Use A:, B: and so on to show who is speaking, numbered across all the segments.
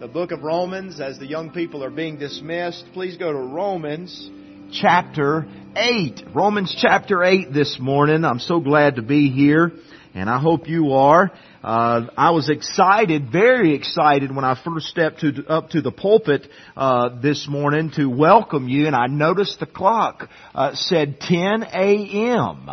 A: the book of Romans as the young people are being dismissed. Please go to Romans chapter 8. Romans chapter 8 this morning. I'm so glad to be here and I hope you are. Uh, I was excited, very excited when I first stepped to, up to the pulpit uh, this morning to welcome you, and I noticed the clock uh, said 10 a.m.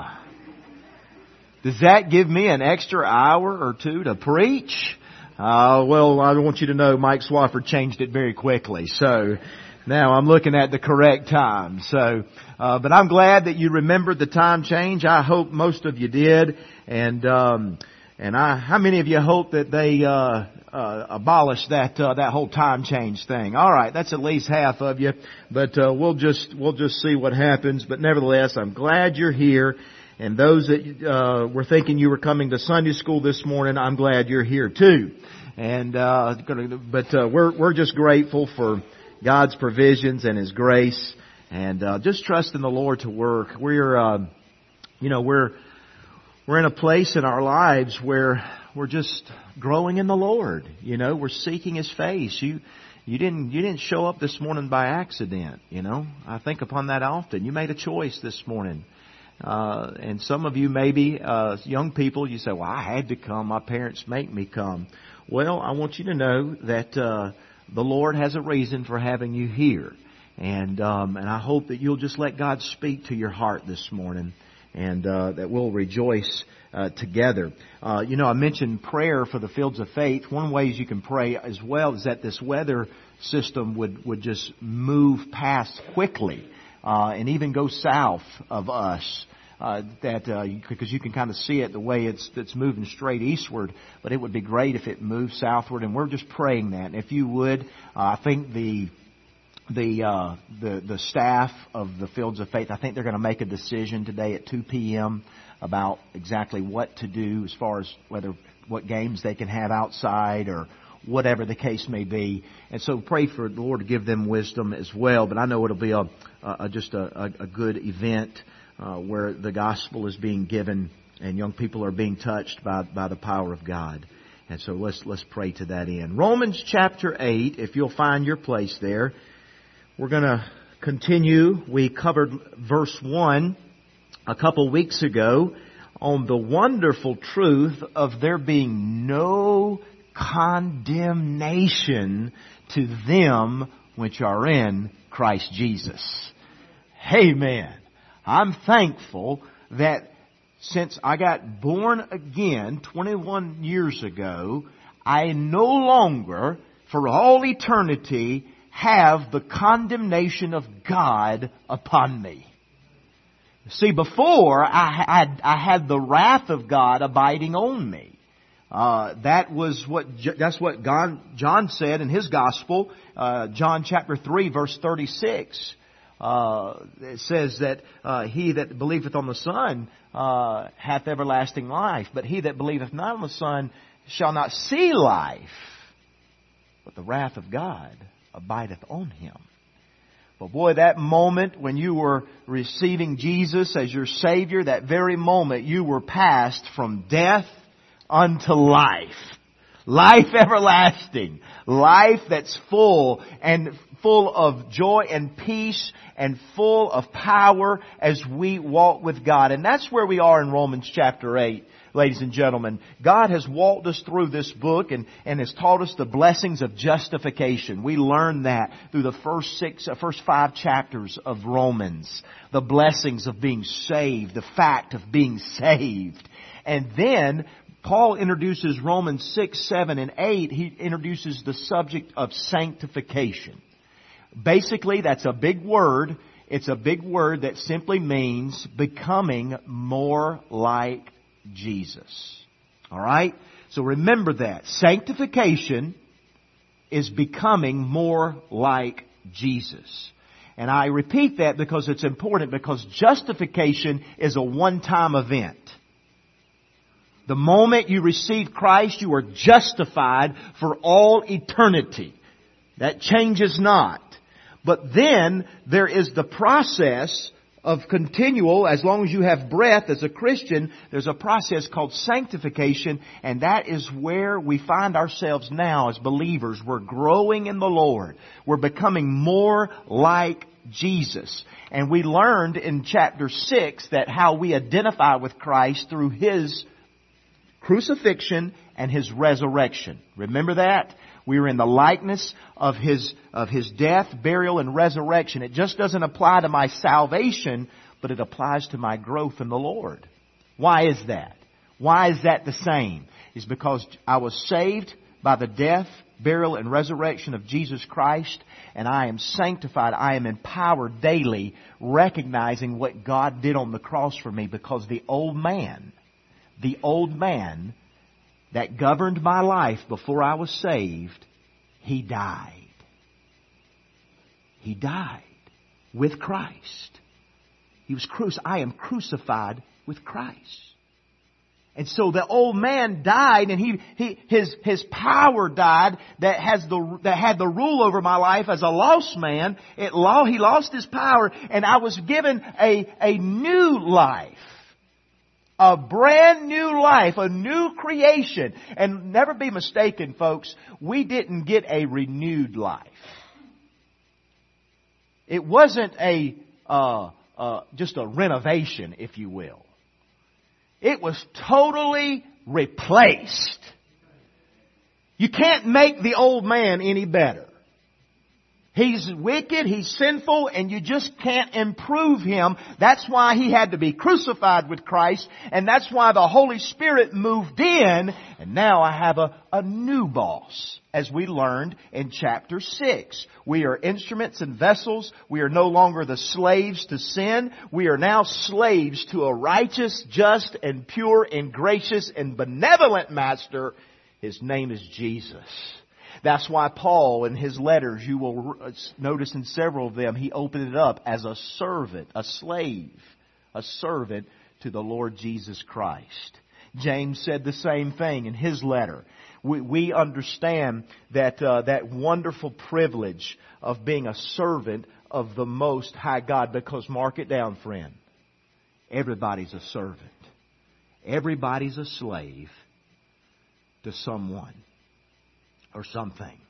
A: Does that give me an extra hour or two to preach? Uh, well, I want you to know Mike Swafford changed it very quickly. So now I'm looking at the correct time. So, uh, but I'm glad that you remembered the time change. I hope most of you did. And, um, and I, how many of you hope that they, uh, uh, abolish that, uh, that whole time change thing? All right. That's at least half of you, but, uh, we'll just, we'll just see what happens. But nevertheless, I'm glad you're here. And those that uh, were thinking you were coming to Sunday school this morning, I'm glad you're here too. And uh, but uh, we're we're just grateful for God's provisions and His grace, and uh, just trust in the Lord to work. We're uh, you know we're we're in a place in our lives where we're just growing in the Lord. You know, we're seeking His face. You you didn't you didn't show up this morning by accident. You know, I think upon that often. You made a choice this morning uh, and some of you maybe, uh, young people, you say, well, I had to come. My parents make me come. Well, I want you to know that, uh, the Lord has a reason for having you here. And, um, and I hope that you'll just let God speak to your heart this morning and, uh, that we'll rejoice, uh, together. Uh, you know, I mentioned prayer for the fields of faith. One ways you can pray as well is that this weather system would, would just move past quickly uh, and even go south of us. Uh, that uh, because you can kind of see it the way it's it's moving straight eastward, but it would be great if it moved southward, and we're just praying that. And if you would, uh, I think the the uh, the the staff of the Fields of Faith, I think they're going to make a decision today at 2 p.m. about exactly what to do as far as whether what games they can have outside or whatever the case may be. And so pray for the Lord to give them wisdom as well. But I know it'll be a, a just a, a, good event uh, where the gospel is being given and young people are being touched by by the power of God. And so let's let's pray to that end. Romans chapter eight, if you'll find your place there, we're going to continue. We covered verse one a couple weeks ago on the wonderful truth of there being no condemnation to them which are in Christ Jesus. Amen. I'm thankful that since I got born again 21 years ago, I no longer, for all eternity, have the condemnation of God upon me. See, before I had, I had the wrath of God abiding on me. Uh, that was what that's what God, John said in his gospel, uh, John chapter three, verse thirty-six. Uh, it says that uh, he that believeth on the Son uh, hath everlasting life, but he that believeth not on the Son shall not see life, but the wrath of God abideth on him. But boy, that moment when you were receiving Jesus as your Savior, that very moment you were passed from death unto life. Life everlasting. Life that's full and full of joy and peace and full of power as we walk with God. And that's where we are in Romans chapter 8 ladies and gentlemen. God has walked us through this book and, and has taught us the blessings of justification. We learned that through the first six, uh, first five chapters of Romans. The blessings of being saved, the fact of being saved. And then Paul introduces Romans 6, 7, and 8. He introduces the subject of sanctification. Basically, that's a big word. It's a big word that simply means becoming more like Jesus. Alright? So remember that. Sanctification is becoming more like Jesus. And I repeat that because it's important because justification is a one-time event. The moment you receive Christ, you are justified for all eternity. That changes not. But then there is the process of continual, as long as you have breath as a Christian, there's a process called sanctification, and that is where we find ourselves now as believers. We're growing in the Lord. We're becoming more like Jesus. And we learned in chapter 6 that how we identify with Christ through His crucifixion and His resurrection. Remember that? We are in the likeness of His, of His death, burial, and resurrection. It just doesn't apply to my salvation, but it applies to my growth in the Lord. Why is that? Why is that the same? Is because I was saved by the death, burial, and resurrection of Jesus Christ, and I am sanctified. I am empowered daily, recognizing what God did on the cross for me because the old man, the old man that governed my life before I was saved, he died. He died with Christ. He was crucified. I am crucified with Christ. And so the old man died and he, he, his, his power died that has the, that had the rule over my life as a lost man. It, law, he lost his power and I was given a, a new life. A brand new life, a new creation. And never be mistaken, folks, we didn't get a renewed life. It wasn't a, uh, uh, just a renovation, if you will. It was totally replaced. You can't make the old man any better. He's wicked, he's sinful, and you just can't improve him. That's why he had to be crucified with Christ, and that's why the Holy Spirit moved in, and now I have a, a new boss, as we learned in chapter 6. We are instruments and vessels. We are no longer the slaves to sin. We are now slaves to a righteous, just, and pure, and gracious, and benevolent Master. His name is Jesus. That's why Paul, in his letters, you will notice in several of them, he opened it up as a servant, a slave, a servant to the Lord Jesus Christ. James said the same thing in his letter. We, we understand that uh, that wonderful privilege of being a servant of the Most High God. Because mark it down, friend, everybody's a servant. Everybody's a slave to someone or something.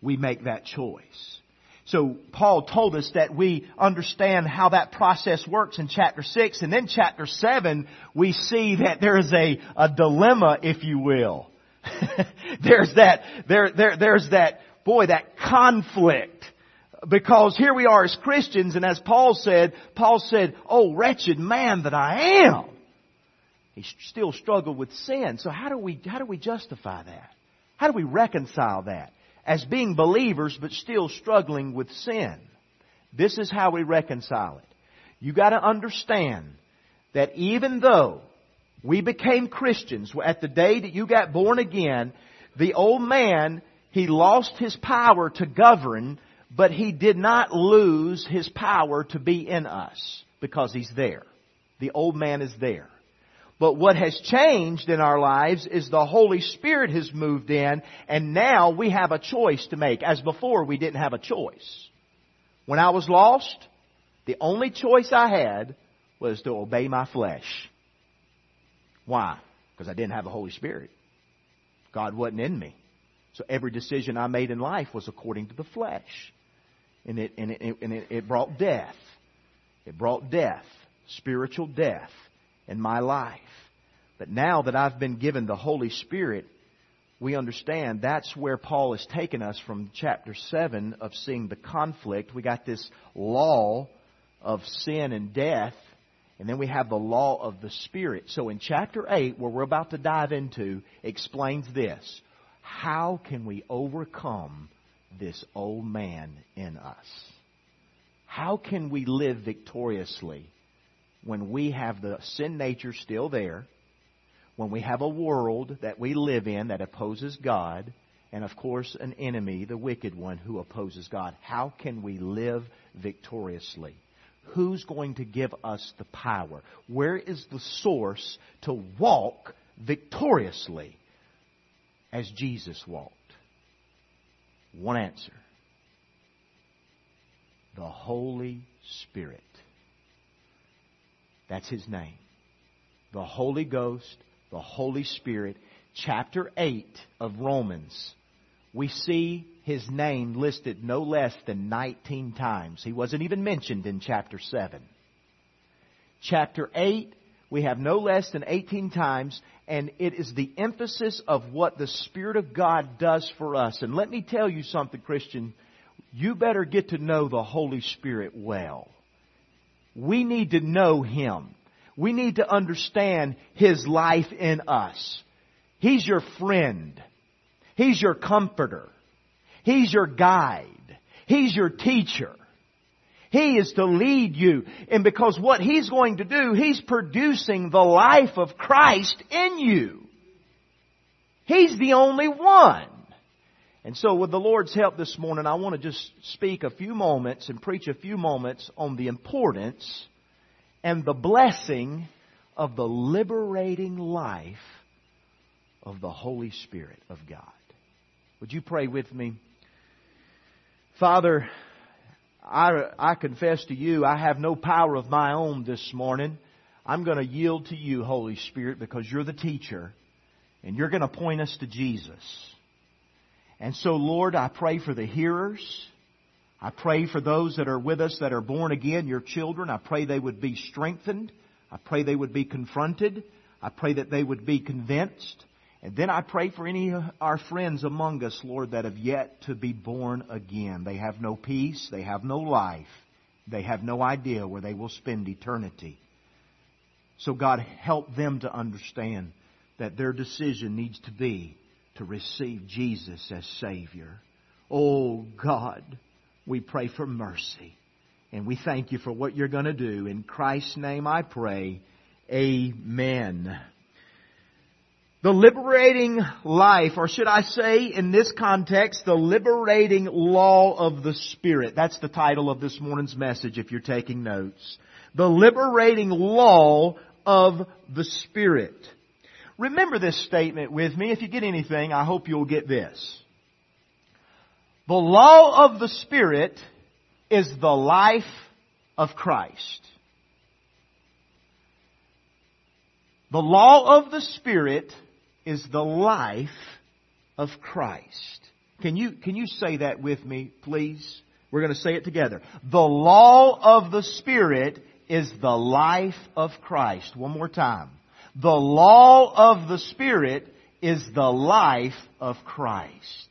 A: We make that choice. So Paul told us that we understand how that process works in chapter 6 and then chapter 7 we see that there is a, a dilemma if you will. there's that, there, there, there's that, boy, that conflict. Because here we are as Christians and as Paul said, Paul said, oh wretched man that I am. He still struggled with sin. So how do we, how do we justify that? How do we reconcile that? As being believers but still struggling with sin. This is how we reconcile it. You gotta understand that even though we became Christians at the day that you got born again, the old man, he lost his power to govern, but he did not lose his power to be in us because he's there. The old man is there. But what has changed in our lives is the Holy Spirit has moved in and now we have a choice to make. As before, we didn't have a choice. When I was lost, the only choice I had was to obey my flesh. Why? Because I didn't have the Holy Spirit. God wasn't in me. So every decision I made in life was according to the flesh. And it, and it, and it, it brought death. It brought death, spiritual death in my life. But now that I've been given the Holy Spirit, we understand that's where Paul has taken us from chapter 7 of seeing the conflict. We got this law of sin and death, and then we have the law of the Spirit. So in chapter 8, where we're about to dive into, explains this. How can we overcome this old man in us? How can we live victoriously when we have the sin nature still there, when we have a world that we live in that opposes God, and of course an enemy, the wicked one who opposes God. How can we live victoriously? Who's going to give us the power? Where is the source to walk victoriously as Jesus walked? One answer. The Holy Spirit. That's His name. The Holy Ghost, the Holy Spirit. Chapter 8 of Romans, we see His name listed no less than 19 times. He wasn't even mentioned in chapter 7. Chapter 8, we have no less than 18 times, and it is the emphasis of what the Spirit of God does for us. And let me tell you something, Christian. You better get to know the Holy Spirit well. We need to know Him. We need to understand His life in us. He's your friend. He's your comforter. He's your guide. He's your teacher. He is to lead you. And because what He's going to do, He's producing the life of Christ in you. He's the only one. And so with the Lord's help this morning, I want to just speak a few moments and preach a few moments on the importance and the blessing of the liberating life of the Holy Spirit of God. Would you pray with me? Father, I, I confess to you, I have no power of my own this morning. I'm going to yield to you, Holy Spirit, because you're the teacher, and you're going to point us to Jesus. And so, Lord, I pray for the hearers. I pray for those that are with us that are born again, your children. I pray they would be strengthened. I pray they would be confronted. I pray that they would be convinced. And then I pray for any of our friends among us, Lord, that have yet to be born again. They have no peace. They have no life. They have no idea where they will spend eternity. So God, help them to understand that their decision needs to be to receive Jesus as Savior. Oh God, we pray for mercy. And we thank you for what you're going to do. In Christ's name I pray. Amen. The liberating life, or should I say in this context, the liberating law of the Spirit. That's the title of this morning's message if you're taking notes. The liberating law of the Spirit. Remember this statement with me. If you get anything, I hope you'll get this. The law of the Spirit is the life of Christ. The law of the Spirit is the life of Christ. Can you, can you say that with me, please? We're going to say it together. The law of the Spirit is the life of Christ. One more time. The law of the Spirit is the life of Christ.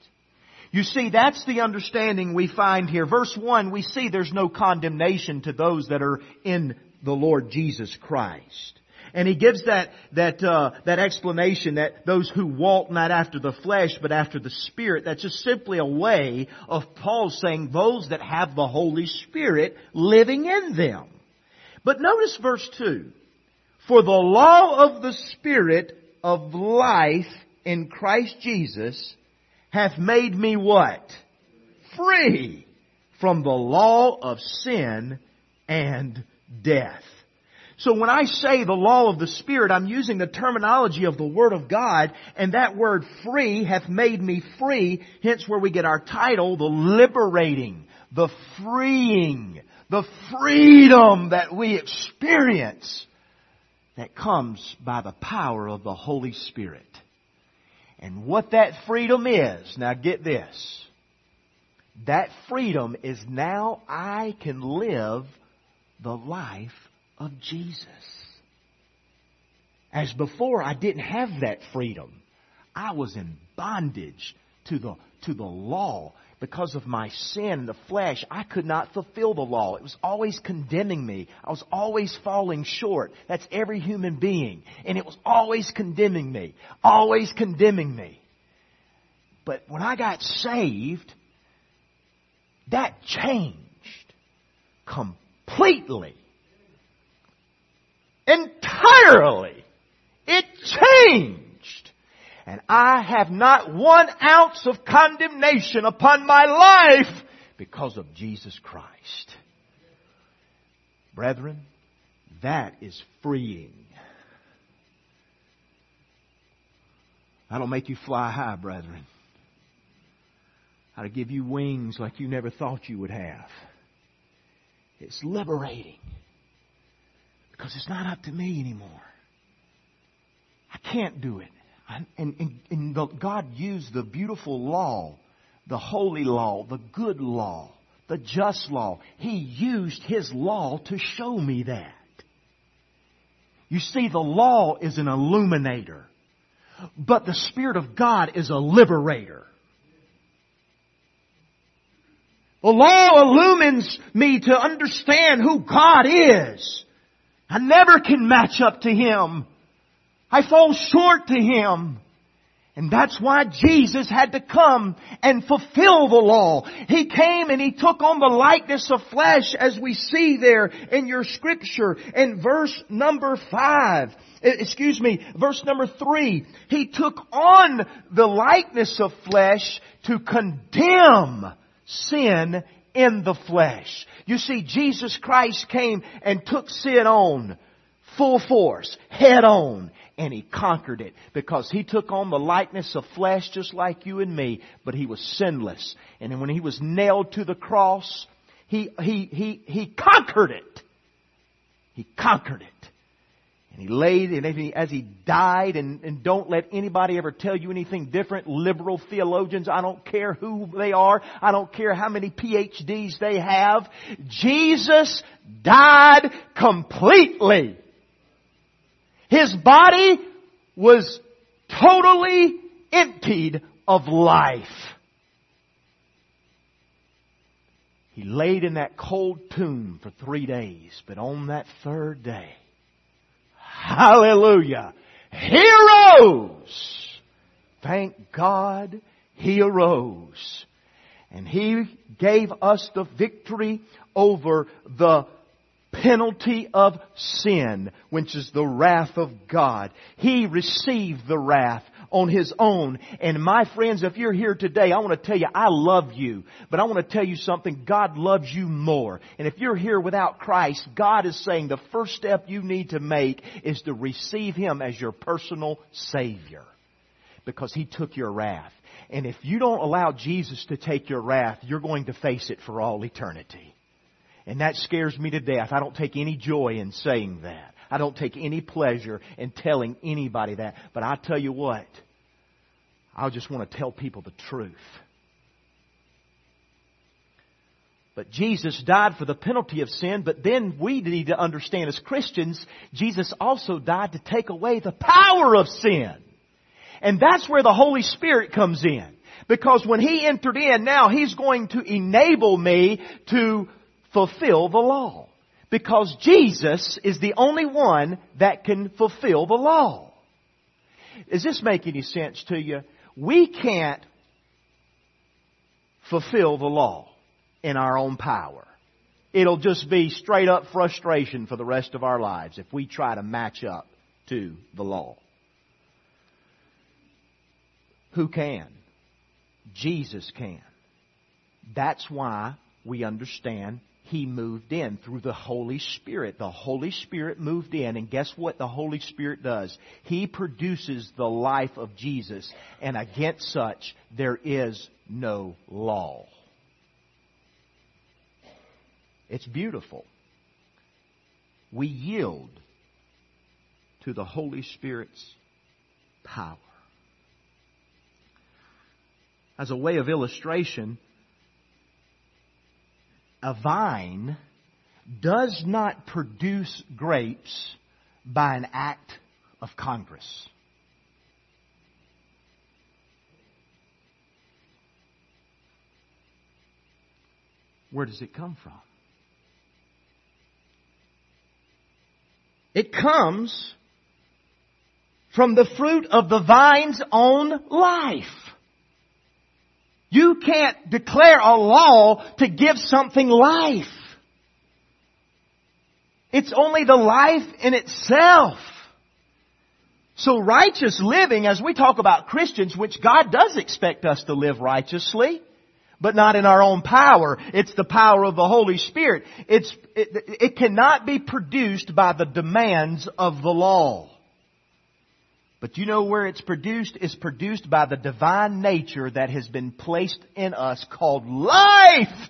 A: You see, that's the understanding we find here. Verse 1, we see there's no condemnation to those that are in the Lord Jesus Christ. And he gives that, that, uh, that explanation that those who walk not after the flesh but after the Spirit, that's just simply a way of Paul saying those that have the Holy Spirit living in them. But notice verse 2. For the law of the Spirit of life in Christ Jesus hath made me what? Free from the law of sin and death. So when I say the law of the Spirit, I'm using the terminology of the Word of God, and that word free hath made me free, hence where we get our title, the liberating, the freeing, the freedom that we experience that comes by the power of the Holy Spirit. And what that freedom is, now get this, that freedom is now I can live the life of Jesus. As before, I didn't have that freedom. I was in bondage to the, to the law. Because of my sin in the flesh, I could not fulfill the law. It was always condemning me. I was always falling short. That's every human being. And it was always condemning me. Always condemning me. But when I got saved, that changed completely entirely. It changed. And I have not one ounce of condemnation upon my life because of Jesus Christ. Brethren, that is freeing. That'll make you fly high, brethren. That'll give you wings like you never thought you would have. It's liberating. Because it's not up to me anymore. I can't do it. And, and, and the, God used the beautiful law, the holy law, the good law, the just law. He used His law to show me that. You see, the law is an illuminator, but the Spirit of God is a liberator. The law illumines me to understand who God is. I never can match up to Him. I fall short to Him. And that's why Jesus had to come and fulfill the law. He came and He took on the likeness of flesh as we see there in your scripture in verse number five. Excuse me, verse number three. He took on the likeness of flesh to condemn sin in the flesh. You see, Jesus Christ came and took sin on full force, head on, and he conquered it because he took on the likeness of flesh just like you and me, but he was sinless. And when he was nailed to the cross, he, he, he, he conquered it. He conquered it. And he laid, and as he died, and, and don't let anybody ever tell you anything different, liberal theologians, I don't care who they are, I don't care how many PhDs they have, Jesus died completely. His body was totally emptied of life. He laid in that cold tomb for three days, but on that third day, hallelujah, he arose. Thank God he arose. And he gave us the victory over the penalty of sin, which is the wrath of God. He received the wrath on His own. And my friends, if you're here today, I want to tell you, I love you. But I want to tell you something, God loves you more. And if you're here without Christ, God is saying the first step you need to make is to receive Him as your personal Savior. Because He took your wrath. And if you don't allow Jesus to take your wrath, you're going to face it for all eternity. And that scares me to death. I don't take any joy in saying that. I don't take any pleasure in telling anybody that. But I tell you what, I just want to tell people the truth. But Jesus died for the penalty of sin, but then we need to understand as Christians, Jesus also died to take away the power of sin. And that's where the Holy Spirit comes in. Because when He entered in, now He's going to enable me to fulfill the law. Because Jesus is the only one that can fulfill the law. Does this make any sense to you? We can't fulfill the law in our own power. It'll just be straight up frustration for the rest of our lives if we try to match up to the law. Who can? Jesus can. That's why we understand he moved in through the Holy Spirit. The Holy Spirit moved in, and guess what the Holy Spirit does? He produces the life of Jesus, and against such there is no law. It's beautiful. We yield to the Holy Spirit's power. As a way of illustration, a vine does not produce grapes by an act of Congress. Where does it come from? It comes from the fruit of the vine's own life. You can't declare a law to give something life. It's only the life in itself. So righteous living, as we talk about Christians, which God does expect us to live righteously, but not in our own power. It's the power of the Holy Spirit. It's, it, it cannot be produced by the demands of the law. But you know where it's produced? It's produced by the divine nature that has been placed in us called life.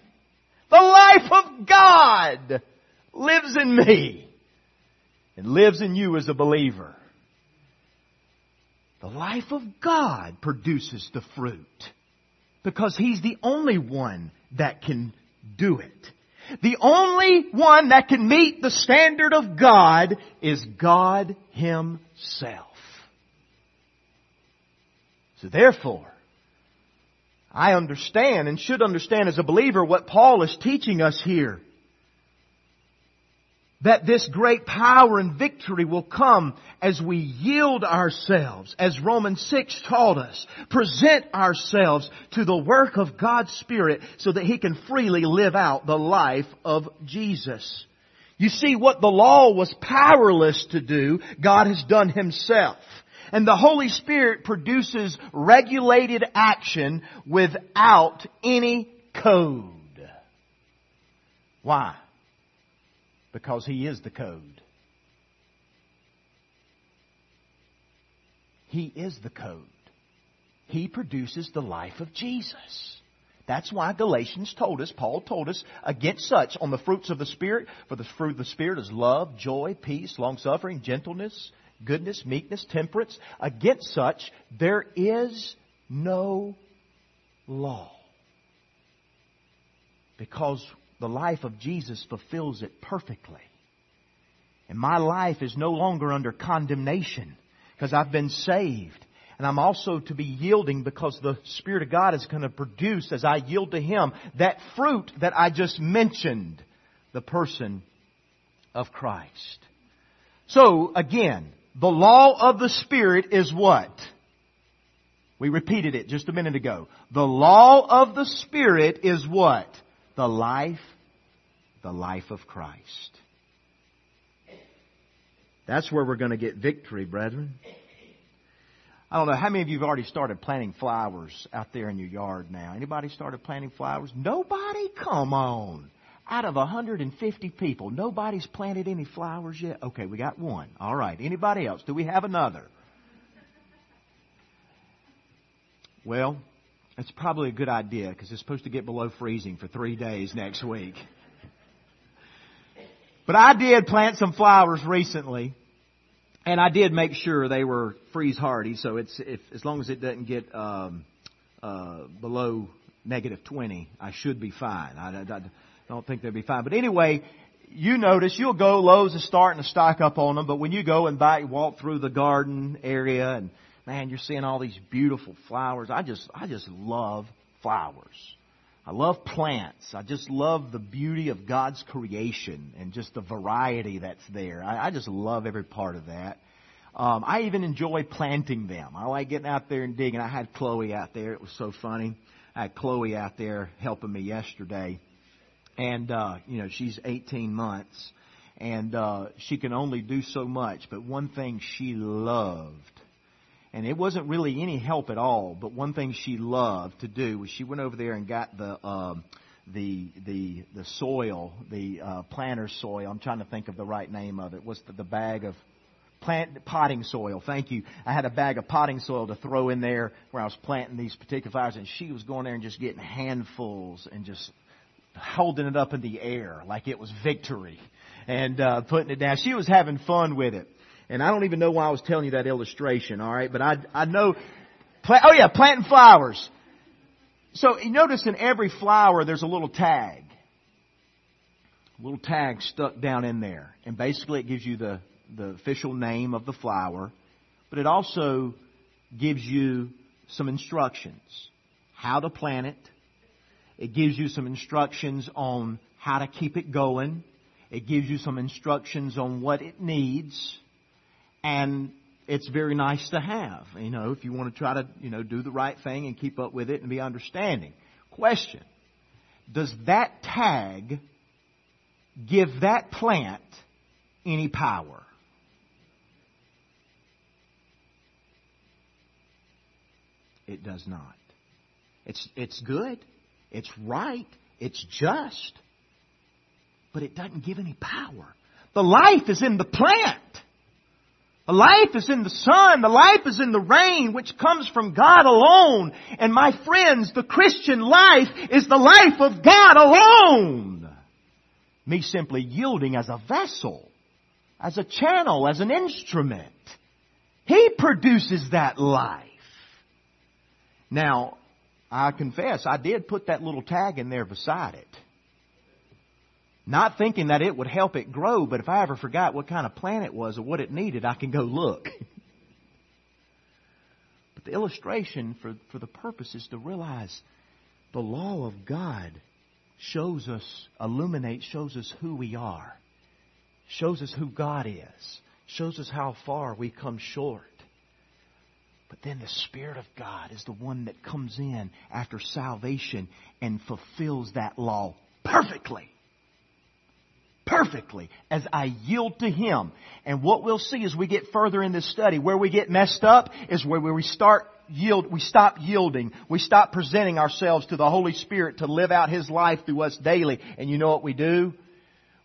A: The life of God lives in me. and lives in you as a believer, the life of God produces the fruit because He's the only one that can do it. The only one that can meet the standard of God is God Himself. So therefore, I understand and should understand as a believer what Paul is teaching us here that this great power and victory will come as we yield ourselves, as Romans 6 taught us, present ourselves to the work of God's Spirit so that He can freely live out the life of Jesus. You see, what the law was powerless to do, God has done Himself. And the Holy Spirit produces regulated action without any code. Why? because He is the code. He is the code. He produces the life of Jesus. That's why Galatians told us, Paul told us, against such on the fruits of the Spirit, for the fruit of the Spirit is love, joy, peace, long suffering, gentleness, goodness, meekness, temperance. Against such there is no law. Because the life of Jesus fulfills it perfectly. And my life is no longer under condemnation because I've been saved. And I'm also to be yielding because the Spirit of God is going to produce as I yield to Him that fruit that I just mentioned, the person of Christ. So again, the law of the Spirit is what? We repeated it just a minute ago. The law of the Spirit is what? the life, the life of Christ. That's where we're going to get victory, brethren. I don't know how many of you have already started planting flowers out there in your yard now. Anybody started planting flowers? Nobody? Come on. Out of 150 people, nobody's planted any flowers yet? Okay, we got one. All right. Anybody else? Do we have another? Well, it's probably a good idea because it's supposed to get below freezing for three days next week. But I did plant some flowers recently, and I did make sure they were freeze hardy. So it's if as long as it doesn't get um, uh, below negative twenty, I should be fine. I, I, I don't think they'll be fine. But anyway, you notice you'll go. Lowe's is starting to stock up on them, but when you go and buy, walk through the garden area and man, you're seeing all these beautiful flowers. I just, I just love flowers. I love plants. I just love the beauty of God's creation and just the variety that's there. I, I just love every part of that. Um, I even enjoy planting them. I like getting out there and digging. I had Chloe out there. It was so funny. I had Chloe out there helping me yesterday. And, uh, you know, she's 18 months and, uh, she can only do so much. But one thing she loved and it wasn't really any help at all. But one thing she loved to do was she went over there and got the um, the the the soil, the uh, planter soil. I'm trying to think of the right name of it. Was the, the bag of plant potting soil? Thank you. I had a bag of potting soil to throw in there where I was planting these particular flowers, and she was going there and just getting handfuls and just holding it up in the air like it was victory and uh, putting it down. She was having fun with it. And I don't even know why I was telling you that illustration, alright? But I, I know, oh yeah, planting flowers. So you notice in every flower there's a little tag. A little tag stuck down in there. And basically it gives you the, the official name of the flower. But it also gives you some instructions. How to plant it. It gives you some instructions on how to keep it going. It gives you some instructions on what it needs and it's very nice to have, you know, if you want to try to, you know, do the right thing and keep up with it and be understanding. Question. Does that tag give that plant any power? It does not. It's, it's good. It's right. It's just. But it doesn't give any power. The life is in the plant. The life is in the sun. The life is in the rain, which comes from God alone. And my friends, the Christian life is the life of God alone. Me simply yielding as a vessel. as a channel, as an instrument. He produces that life. Now, I confess, I did put that little tag in there beside it. Not thinking that it would help it grow, but if I ever forgot what kind of plant it was or what it needed, I can go look. but the illustration for, for the purpose is to realize the law of God shows us, illuminates, shows us who we are, shows us who God is, shows us how far we come short. But then the Spirit of God is the one that comes in after salvation and fulfills that law perfectly perfectly as I yield to Him. And what we'll see as we get further in this study, where we get messed up is where we start yield, we stop yielding. We stop presenting ourselves to the Holy Spirit to live out His life through us daily. And you know what we do?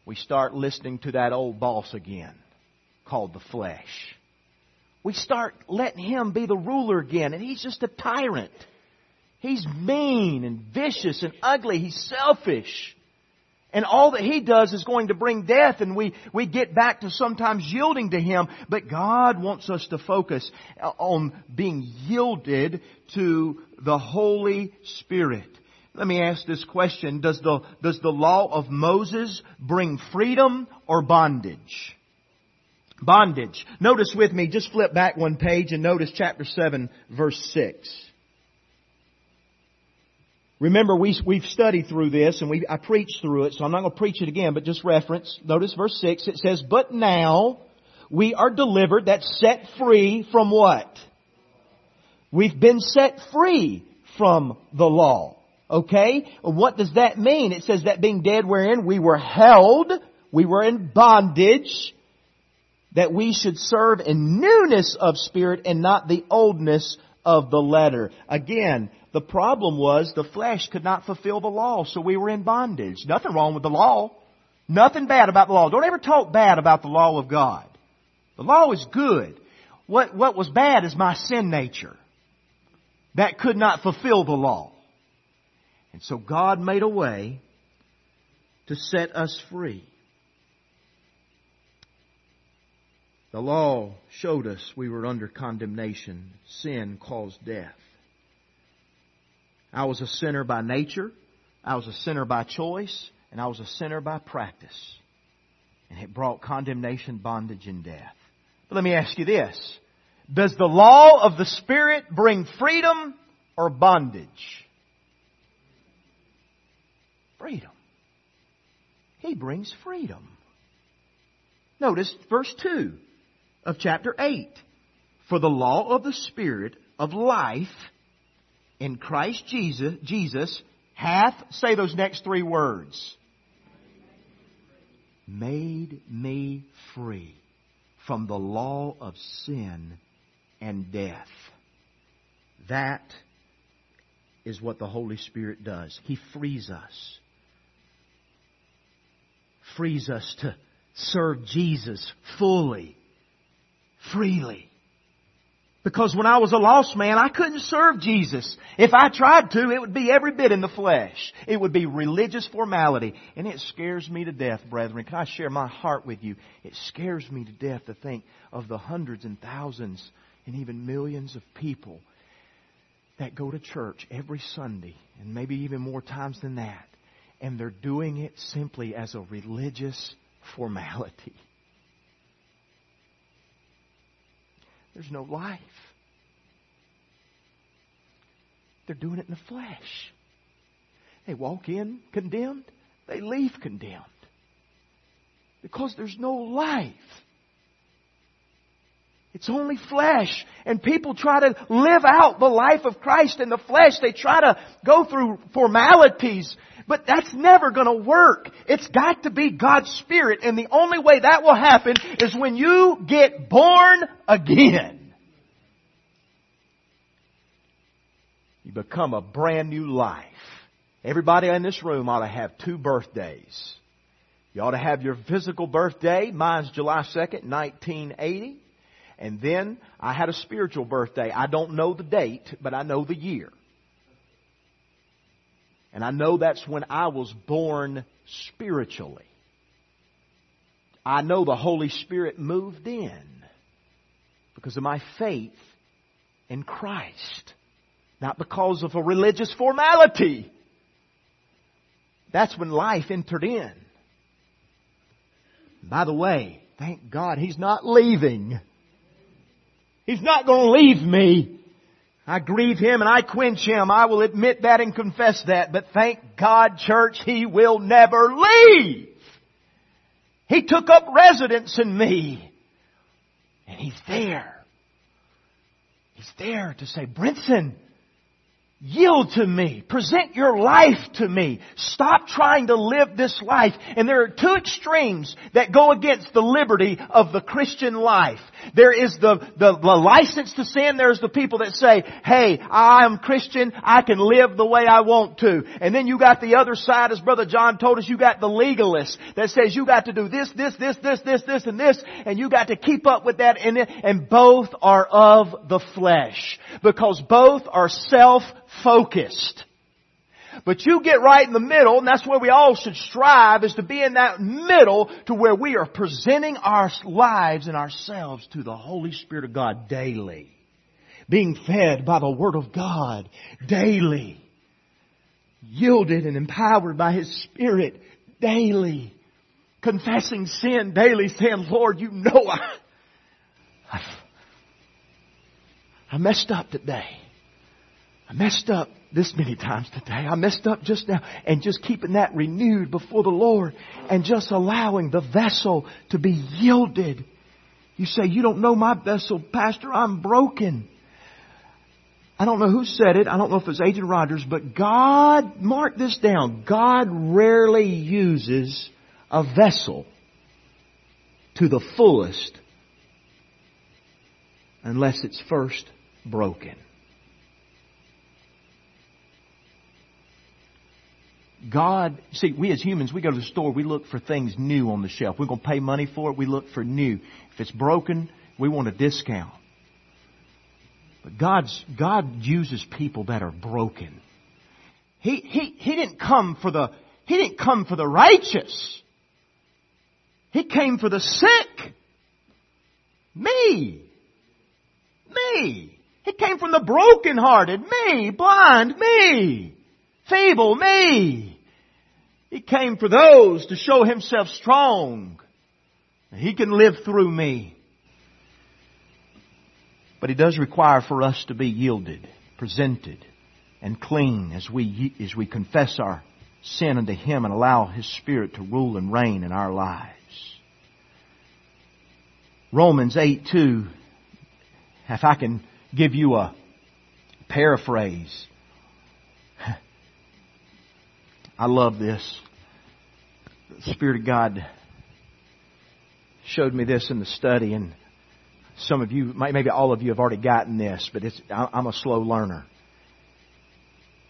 A: We start listening to that old boss again, called the flesh. We start letting Him be the ruler again, and He's just a tyrant. He's mean and vicious and ugly. He's selfish. And all that He does is going to bring death and we, we get back to sometimes yielding to Him. But God wants us to focus on being yielded to the Holy Spirit. Let me ask this question. Does the, does the law of Moses bring freedom or bondage? Bondage. Notice with me, just flip back one page and notice chapter 7 verse 6. Remember, we, we've studied through this and we, I preached through it, so I'm not going to preach it again, but just reference. Notice verse 6, it says, But now we are delivered, that's set free from what? We've been set free from the law. Okay? What does that mean? It says that being dead wherein we were held, we were in bondage, that we should serve in newness of spirit and not the oldness of the letter. Again, the problem was the flesh could not fulfill the law, so we were in bondage. Nothing wrong with the law. Nothing bad about the law. Don't ever talk bad about the law of God. The law is good. What, what was bad is my sin nature. That could not fulfill the law. And so God made a way to set us free. The law showed us we were under condemnation. Sin caused death. I was a sinner by nature, I was a sinner by choice, and I was a sinner by practice. And it brought condemnation, bondage, and death. But let me ask you this. Does the law of the Spirit bring freedom or bondage? Freedom. He brings freedom. Notice verse 2 of chapter 8. For the law of the Spirit of life in Christ Jesus, Jesus hath, say those next three words, made me free from the law of sin and death. That is what the Holy Spirit does. He frees us. Frees us to serve Jesus fully, freely. Because when I was a lost man, I couldn't serve Jesus. If I tried to, it would be every bit in the flesh. It would be religious formality. And it scares me to death, brethren. Can I share my heart with you? It scares me to death to think of the hundreds and thousands and even millions of people that go to church every Sunday, and maybe even more times than that, and they're doing it simply as a religious formality. There's no life. They're doing it in the flesh. They walk in condemned, they leave condemned. Because there's no life. It's only flesh. And people try to live out the life of Christ in the flesh. They try to go through formalities. But that's never gonna work. It's got to be God's Spirit. And the only way that will happen is when you get born again. You become a brand new life. Everybody in this room ought to have two birthdays. You ought to have your physical birthday. Mine's July 2nd, 1980. And then I had a spiritual birthday. I don't know the date, but I know the year. And I know that's when I was born spiritually. I know the Holy Spirit moved in because of my faith in Christ. Not because of a religious formality. That's when life entered in. By the way, thank God He's not leaving. He's not going to leave me. I grieve Him and I quench Him. I will admit that and confess that. But thank God, church, He will never leave. He took up residence in me. And He's there. He's there to say, Brinson, Yield to me. Present your life to me. Stop trying to live this life. And there are two extremes that go against the liberty of the Christian life. There is the, the, the license to sin. There's the people that say, hey, I am Christian. I can live the way I want to. And then you got the other side, as Brother John told us, you got the legalist that says you got to do this, this, this, this, this, this, and this, and you got to keep up with that. And, and both are of the flesh. Because both are self focused. But you get right in the middle, and that's where we all should strive, is to be in that middle to where we are presenting our lives and ourselves to the Holy Spirit of God daily. Being fed by the Word of God daily. Yielded and empowered by His Spirit daily. Confessing sin daily, saying, Lord, you know I, I, I messed up today. I messed up this many times today. I messed up just now. And just keeping that renewed before the Lord and just allowing the vessel to be yielded. You say, you don't know my vessel, Pastor. I'm broken. I don't know who said it. I don't know if it was Adrian Rogers, but God, mark this down. God rarely uses a vessel to the fullest unless it's first broken. God, see, we as humans, we go to the store, we look for things new on the shelf. We're going to pay money for it, we look for new. If it's broken, we want a discount. But God's, God uses people that are broken. He, he, he didn't come for the, he didn't come for the righteous. He came for the sick. Me. Me. He came from the brokenhearted. Me. Blind. Me. Feeble. Me. He came for those to show himself strong. He can live through me. But he does require for us to be yielded, presented, and clean as we, as we confess our sin unto Him and allow His Spirit to rule and reign in our lives. Romans 8 2, if I can give you a paraphrase, I love this. The Spirit of God showed me this in the study, and some of you, maybe all of you have already gotten this, but I'm a slow learner.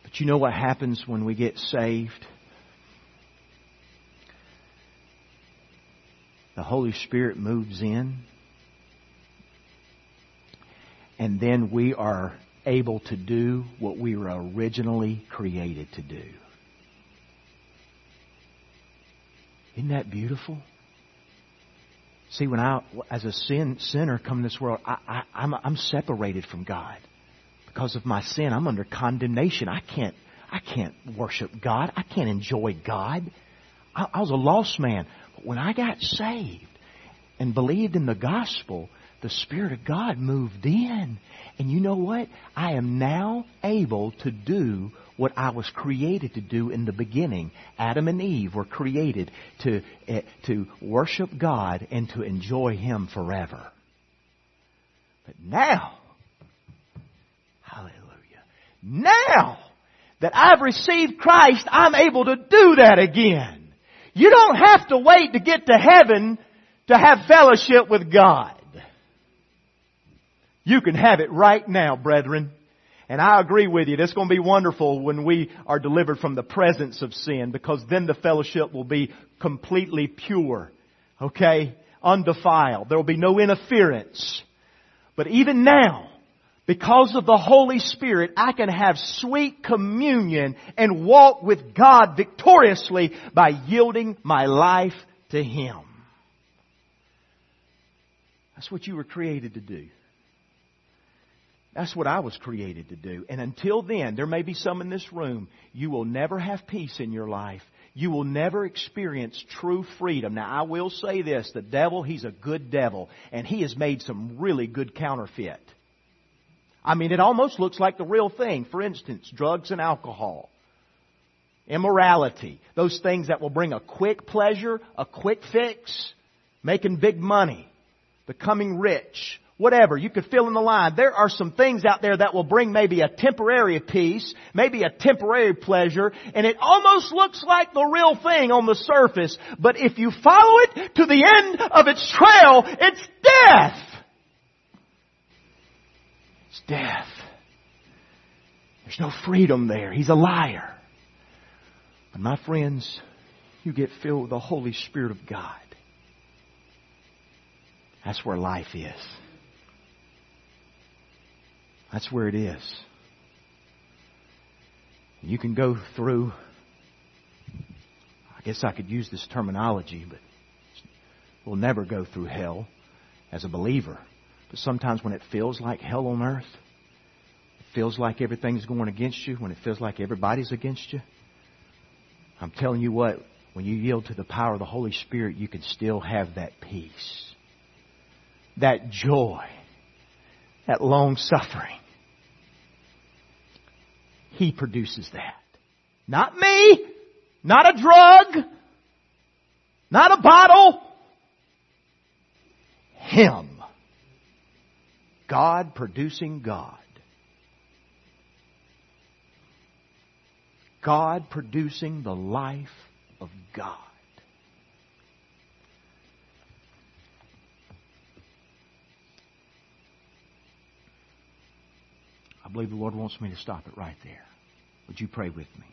A: But you know what happens when we get saved? The Holy Spirit moves in, and then we are able to do what we were originally created to do. Isn't that beautiful? See, when I, as a sin, sinner, come this world, I, I, I'm, I'm separated from God because of my sin. I'm under condemnation. I can't, I can't worship God. I can't enjoy God. I, I was a lost man. But when I got saved and believed in the gospel, the Spirit of God moved in. And you know what? I am now able to do what I was created to do in the beginning. Adam and Eve were created to, uh, to worship God and to enjoy Him forever. But now, hallelujah, now that I've received Christ, I'm able to do that again. You don't have to wait to get to heaven to have fellowship with God. You can have it right now, brethren. And I agree with you. It's going to be wonderful when we are delivered from the presence of sin because then the fellowship will be completely pure. Okay? Undefiled. There will be no interference. But even now, because of the Holy Spirit, I can have sweet communion and walk with God victoriously by yielding my life to Him. That's what you were created to do. That's what I was created to do. And until then, there may be some in this room, you will never have peace in your life. You will never experience true freedom. Now, I will say this the devil, he's a good devil, and he has made some really good counterfeit. I mean, it almost looks like the real thing. For instance, drugs and alcohol, immorality, those things that will bring a quick pleasure, a quick fix, making big money, becoming rich, whatever. You could fill in the line. There are some things out there that will bring maybe a temporary peace, maybe a temporary pleasure, and it almost looks like the real thing on the surface. But if you follow it to the end of its trail, it's death. It's death. There's no freedom there. He's a liar. But my friends, you get filled with the Holy Spirit of God. That's where life is. That's where it is. You can go through, I guess I could use this terminology, but we'll never go through hell as a believer. But sometimes when it feels like hell on earth, it feels like everything's going against you, when it feels like everybody's against you, I'm telling you what, when you yield to the power of the Holy Spirit, you can still have that peace, that joy, that long suffering. He produces that. Not me. Not a drug. Not a bottle. Him. God producing God. God producing the life of God. I believe the Lord wants me to stop it right there. Would you pray with me?